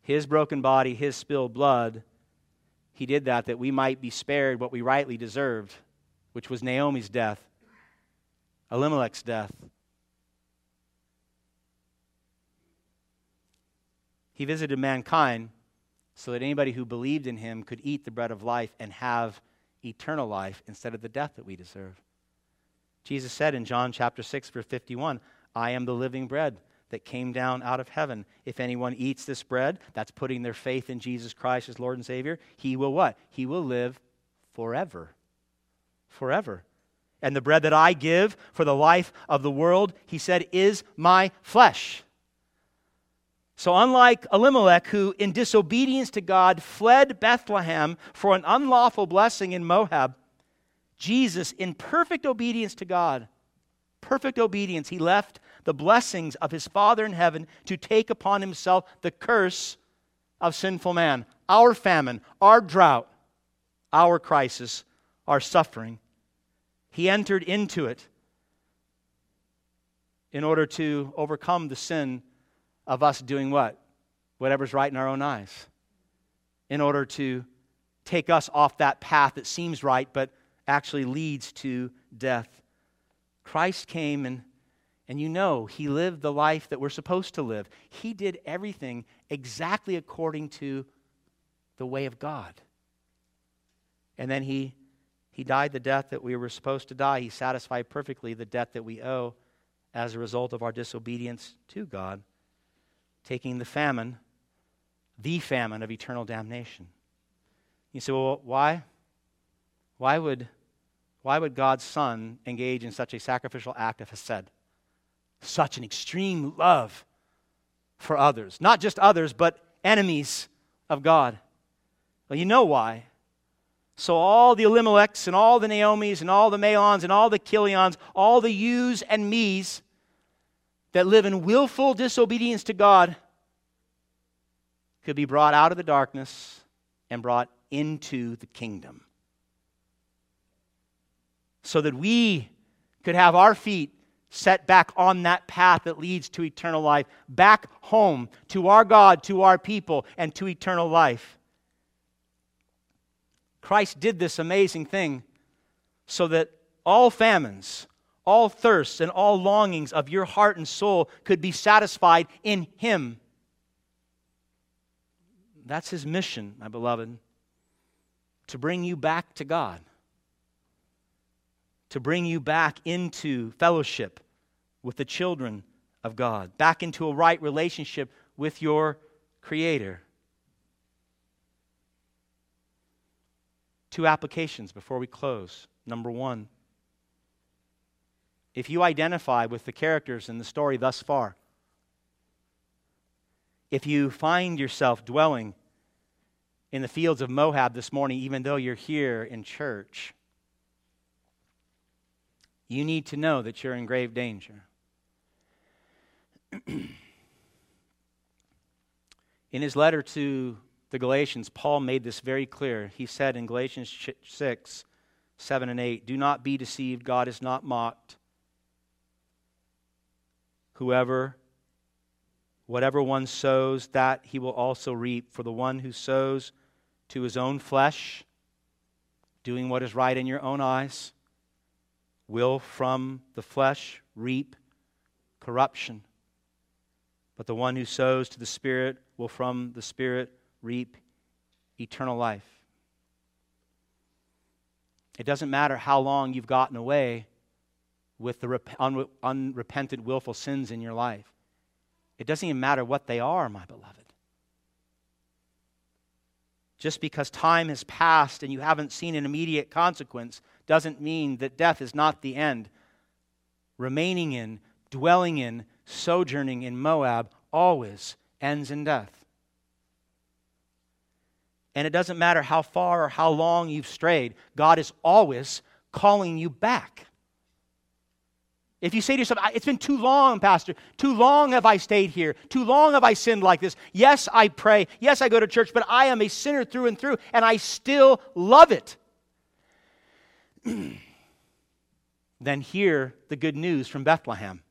His broken body, his spilled blood, he did that that we might be spared what we rightly deserved, which was Naomi's death, Elimelech's death. He visited mankind so that anybody who believed in him could eat the bread of life and have eternal life instead of the death that we deserve. Jesus said in John chapter 6 verse 51, I am the living bread that came down out of heaven. If anyone eats this bread, that's putting their faith in Jesus Christ as Lord and Savior, he will what? He will live forever. Forever. And the bread that I give for the life of the world, he said, is my flesh. So, unlike Elimelech, who in disobedience to God fled Bethlehem for an unlawful blessing in Moab, Jesus, in perfect obedience to God, perfect obedience, he left the blessings of his Father in heaven to take upon himself the curse of sinful man, our famine, our drought, our crisis, our suffering. He entered into it in order to overcome the sin of us doing what? Whatever's right in our own eyes. In order to take us off that path that seems right but actually leads to death. Christ came and and you know he lived the life that we're supposed to live. He did everything exactly according to the way of God. And then he he died the death that we were supposed to die. He satisfied perfectly the debt that we owe as a result of our disobedience to God, taking the famine, the famine of eternal damnation. You say, well, why? Why would, why would God's Son engage in such a sacrificial act of Hesed? Such an extreme love for others. Not just others, but enemies of God. Well, you know why. So, all the Elimelechs and all the Naomis and all the Mahlons and all the Chilions, all the yous and me's that live in willful disobedience to God could be brought out of the darkness and brought into the kingdom. So that we could have our feet set back on that path that leads to eternal life, back home to our God, to our people, and to eternal life. Christ did this amazing thing so that all famines, all thirsts, and all longings of your heart and soul could be satisfied in Him. That's His mission, my beloved, to bring you back to God, to bring you back into fellowship with the children of God, back into a right relationship with your Creator. Two applications before we close. Number one, if you identify with the characters in the story thus far, if you find yourself dwelling in the fields of Moab this morning, even though you're here in church, you need to know that you're in grave danger. In his letter to the Galatians, Paul made this very clear. He said in Galatians 6 7 and 8, Do not be deceived, God is not mocked. Whoever, whatever one sows, that he will also reap. For the one who sows to his own flesh, doing what is right in your own eyes, will from the flesh reap corruption. But the one who sows to the Spirit will from the Spirit reap eternal life. It doesn't matter how long you've gotten away with the un- unrepentant, willful sins in your life. It doesn't even matter what they are, my beloved. Just because time has passed and you haven't seen an immediate consequence doesn't mean that death is not the end. Remaining in, dwelling in, sojourning in Moab always ends in death. And it doesn't matter how far or how long you've strayed, God is always calling you back. If you say to yourself, It's been too long, Pastor, too long have I stayed here, too long have I sinned like this. Yes, I pray, yes, I go to church, but I am a sinner through and through, and I still love it. then hear the good news from Bethlehem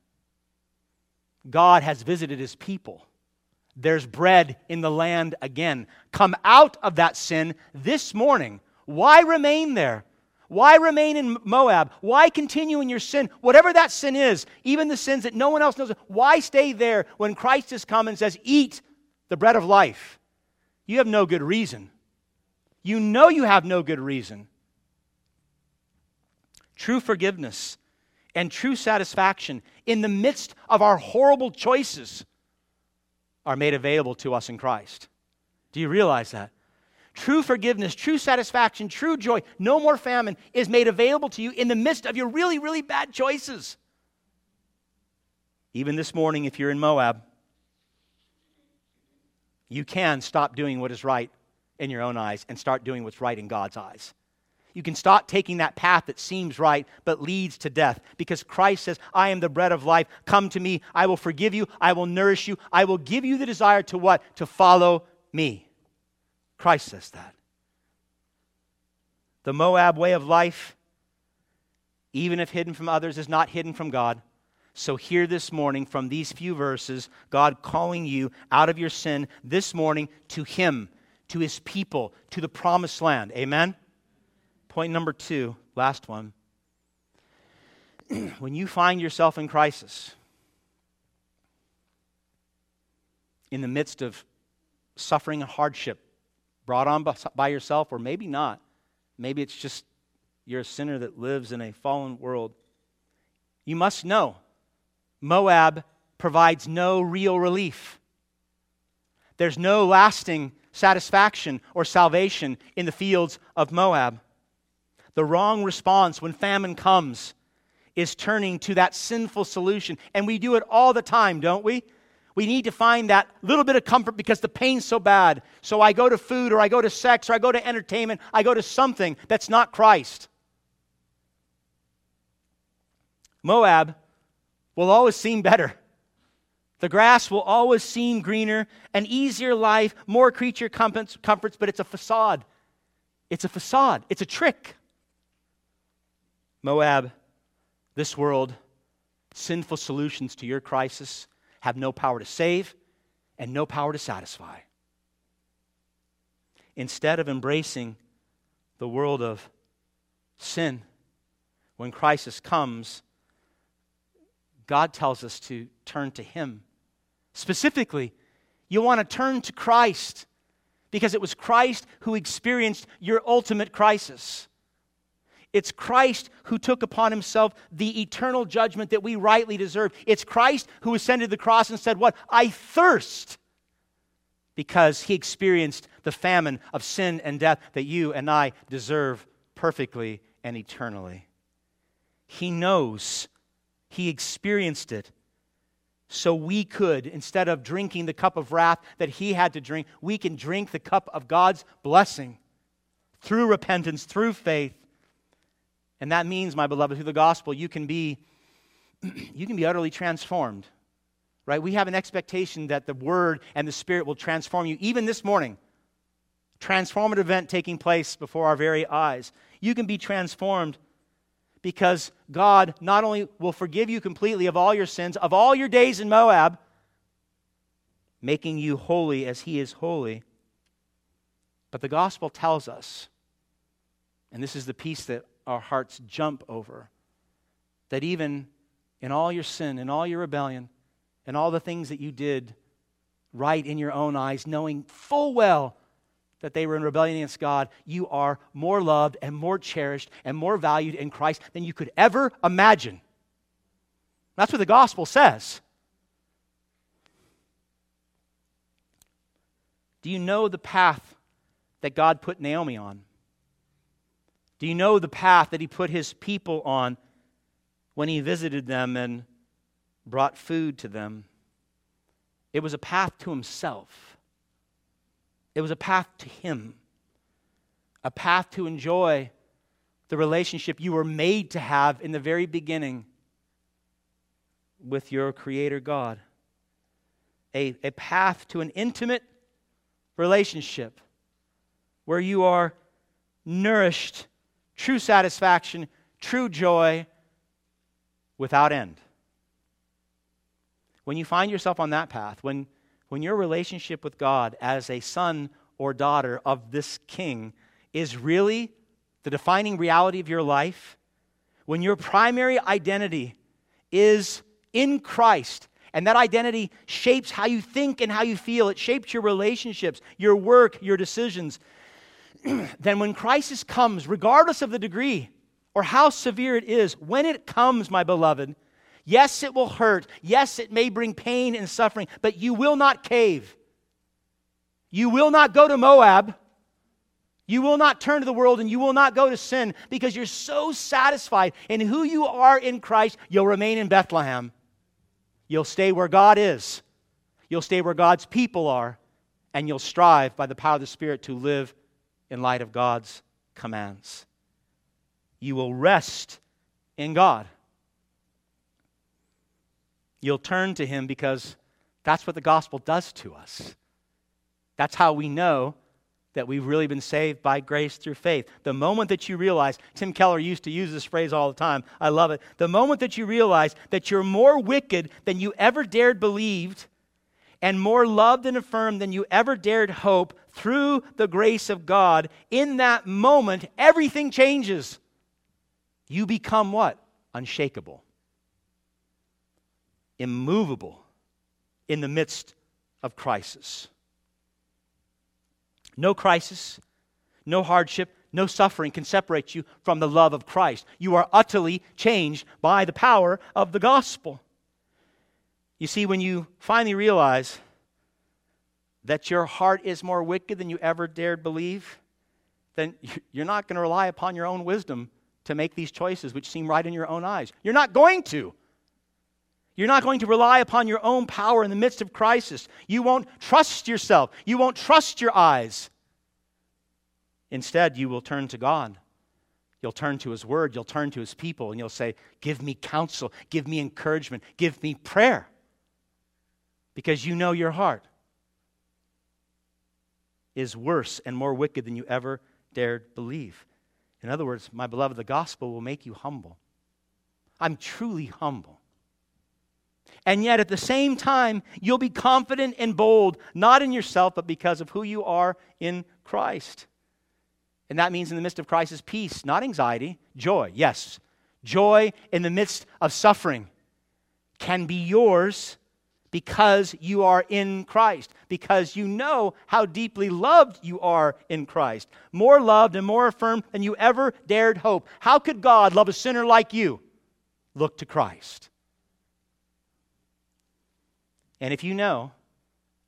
God has visited his people. There's bread in the land again. Come out of that sin this morning. Why remain there? Why remain in Moab? Why continue in your sin? Whatever that sin is, even the sins that no one else knows, why stay there when Christ has come and says, Eat the bread of life? You have no good reason. You know you have no good reason. True forgiveness and true satisfaction in the midst of our horrible choices are made available to us in Christ. Do you realize that? True forgiveness, true satisfaction, true joy, no more famine is made available to you in the midst of your really, really bad choices. Even this morning, if you're in Moab, you can stop doing what is right in your own eyes and start doing what's right in God's eyes. You can stop taking that path that seems right but leads to death because Christ says, I am the bread of life. Come to me. I will forgive you. I will nourish you. I will give you the desire to what? To follow me. Christ says that. The Moab way of life, even if hidden from others, is not hidden from God. So, hear this morning from these few verses God calling you out of your sin this morning to Him, to His people, to the promised land. Amen? Point number two, last one. when you find yourself in crisis, in the midst of suffering and hardship, brought on by yourself, or maybe not. Maybe it's just you're a sinner that lives in a fallen world. You must know Moab provides no real relief. There's no lasting satisfaction or salvation in the fields of Moab. The wrong response when famine comes is turning to that sinful solution. And we do it all the time, don't we? We need to find that little bit of comfort because the pain's so bad. So I go to food or I go to sex or I go to entertainment. I go to something that's not Christ. Moab will always seem better. The grass will always seem greener, an easier life, more creature comforts, but it's a facade. It's a facade. It's a trick. Moab, this world, sinful solutions to your crisis have no power to save and no power to satisfy. Instead of embracing the world of sin, when crisis comes, God tells us to turn to Him. Specifically, you want to turn to Christ because it was Christ who experienced your ultimate crisis. It's Christ who took upon himself the eternal judgment that we rightly deserve. It's Christ who ascended the cross and said, What? I thirst because he experienced the famine of sin and death that you and I deserve perfectly and eternally. He knows, he experienced it. So we could, instead of drinking the cup of wrath that he had to drink, we can drink the cup of God's blessing through repentance, through faith. And that means, my beloved, through the gospel, you can be, you can be utterly transformed right? We have an expectation that the Word and the Spirit will transform you. Even this morning, transformative event taking place before our very eyes. You can be transformed because God not only will forgive you completely of all your sins, of all your days in Moab, making you holy as He is holy, but the gospel tells us, and this is the piece that our hearts jump over, that even in all your sin, in all your rebellion, and all the things that you did right in your own eyes, knowing full well that they were in rebellion against God, you are more loved and more cherished and more valued in Christ than you could ever imagine. That's what the gospel says. Do you know the path that God put Naomi on? Do you know the path that he put his people on when he visited them and brought food to them. It was a path to himself, it was a path to him, a path to enjoy the relationship you were made to have in the very beginning with your Creator God. A, a path to an intimate relationship where you are nourished, true satisfaction, true joy without end. When you find yourself on that path, when, when your relationship with God as a son or daughter of this king is really the defining reality of your life, when your primary identity is in Christ, and that identity shapes how you think and how you feel, it shapes your relationships, your work, your decisions, then when crisis comes, regardless of the degree or how severe it is, when it comes, my beloved, Yes, it will hurt. Yes, it may bring pain and suffering, but you will not cave. You will not go to Moab. You will not turn to the world and you will not go to sin because you're so satisfied in who you are in Christ, you'll remain in Bethlehem. You'll stay where God is. You'll stay where God's people are. And you'll strive by the power of the Spirit to live in light of God's commands. You will rest in God. You'll turn to him because that's what the gospel does to us. That's how we know that we've really been saved by grace through faith. The moment that you realize, Tim Keller used to use this phrase all the time. I love it. The moment that you realize that you're more wicked than you ever dared believed and more loved and affirmed than you ever dared hope through the grace of God, in that moment, everything changes. You become what? Unshakable immovable in the midst of crisis. No crisis, no hardship, no suffering can separate you from the love of Christ. You are utterly changed by the power of the gospel. You see, when you finally realize that your heart is more wicked than you ever dared believe, then you're not going to rely upon your own wisdom to make these choices which seem right in your own eyes. You're not going to. You're not going to rely upon your own power in the midst of crisis. You won't trust yourself. You won't trust your eyes. Instead, you will turn to God. You'll turn to His Word. You'll turn to His people, and you'll say, Give me counsel. Give me encouragement. Give me prayer. Because you know your heart is worse and more wicked than you ever dared believe. In other words, my beloved, the gospel will make you humble. I'm truly humble. And yet, at the same time, you'll be confident and bold, not in yourself, but because of who you are in Christ. And that means in the midst of crisis, peace, not anxiety, joy. Yes, joy in the midst of suffering can be yours because you are in Christ, because you know how deeply loved you are in Christ, more loved and more affirmed than you ever dared hope. How could God love a sinner like you? Look to Christ. And if you know,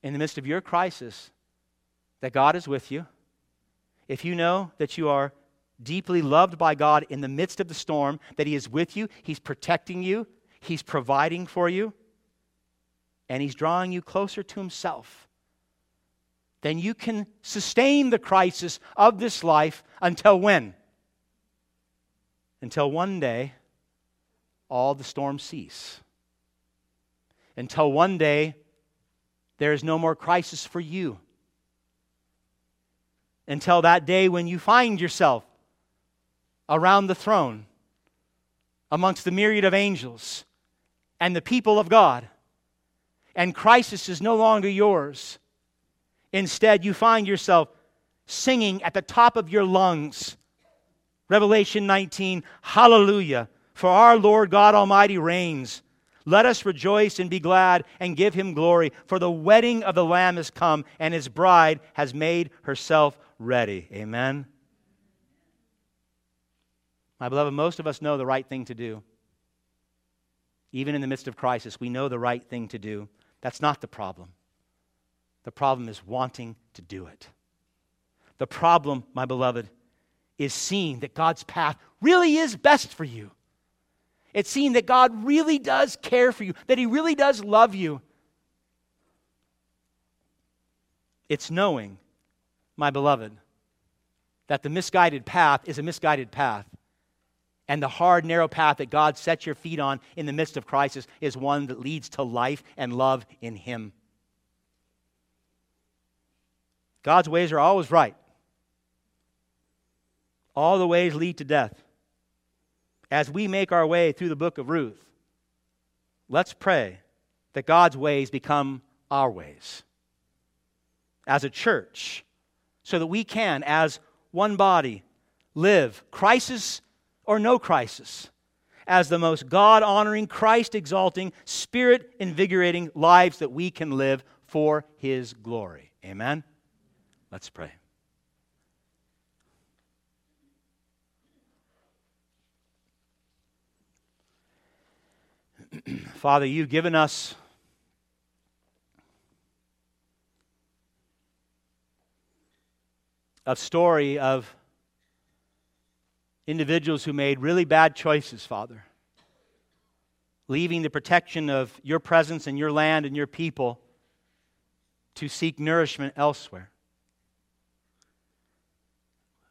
in the midst of your crisis, that God is with you, if you know that you are deeply loved by God in the midst of the storm, that He is with you, He's protecting you, He's providing for you, and He's drawing you closer to Himself, then you can sustain the crisis of this life until when? Until one day all the storms cease. Until one day there is no more crisis for you. Until that day when you find yourself around the throne amongst the myriad of angels and the people of God and crisis is no longer yours. Instead, you find yourself singing at the top of your lungs. Revelation 19, Hallelujah, for our Lord God Almighty reigns. Let us rejoice and be glad and give him glory, for the wedding of the Lamb has come, and his bride has made herself ready. Amen. My beloved, most of us know the right thing to do. Even in the midst of crisis, we know the right thing to do. That's not the problem. The problem is wanting to do it. The problem, my beloved, is seeing that God's path really is best for you. It's seeing that God really does care for you, that He really does love you. It's knowing, my beloved, that the misguided path is a misguided path. And the hard, narrow path that God sets your feet on in the midst of crisis is one that leads to life and love in Him. God's ways are always right. All the ways lead to death. As we make our way through the book of Ruth, let's pray that God's ways become our ways as a church so that we can, as one body, live crisis or no crisis as the most God honoring, Christ exalting, spirit invigorating lives that we can live for His glory. Amen? Let's pray. Father, you've given us a story of individuals who made really bad choices, Father, leaving the protection of your presence and your land and your people to seek nourishment elsewhere.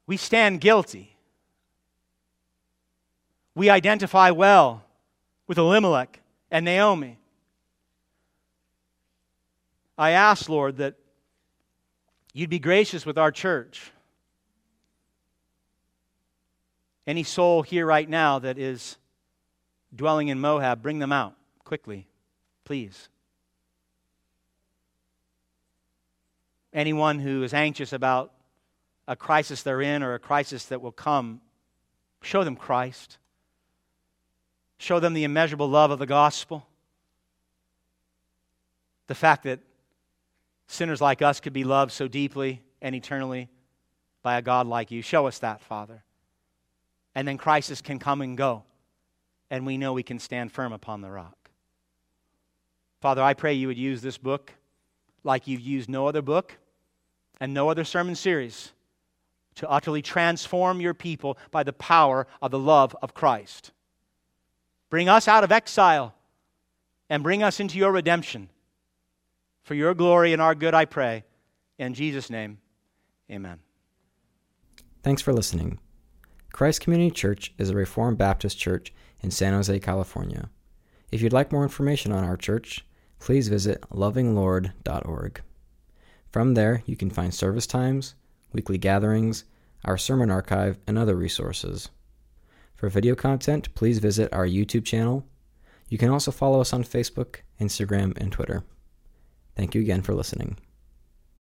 We stand guilty. We identify well with Elimelech and Naomi. I ask, Lord, that you'd be gracious with our church Any soul here right now that is dwelling in Moab, bring them out quickly, please. Anyone who is anxious about a crisis they're in or a crisis that will come, show them Christ. Show them the immeasurable love of the gospel. The fact that sinners like us could be loved so deeply and eternally by a God like you. Show us that, Father and then crisis can come and go, and we know we can stand firm upon the rock. Father, I pray you would use this book like you've used no other book and no other sermon series to utterly transform your people by the power of the love of Christ. Bring us out of exile and bring us into your redemption. For your glory and our good, I pray. In Jesus' name, amen. Thanks for listening. Christ Community Church is a Reformed Baptist church in San Jose, California. If you'd like more information on our church, please visit lovinglord.org. From there, you can find service times, weekly gatherings, our sermon archive, and other resources. For video content, please visit our YouTube channel. You can also follow us on Facebook, Instagram, and Twitter. Thank you again for listening.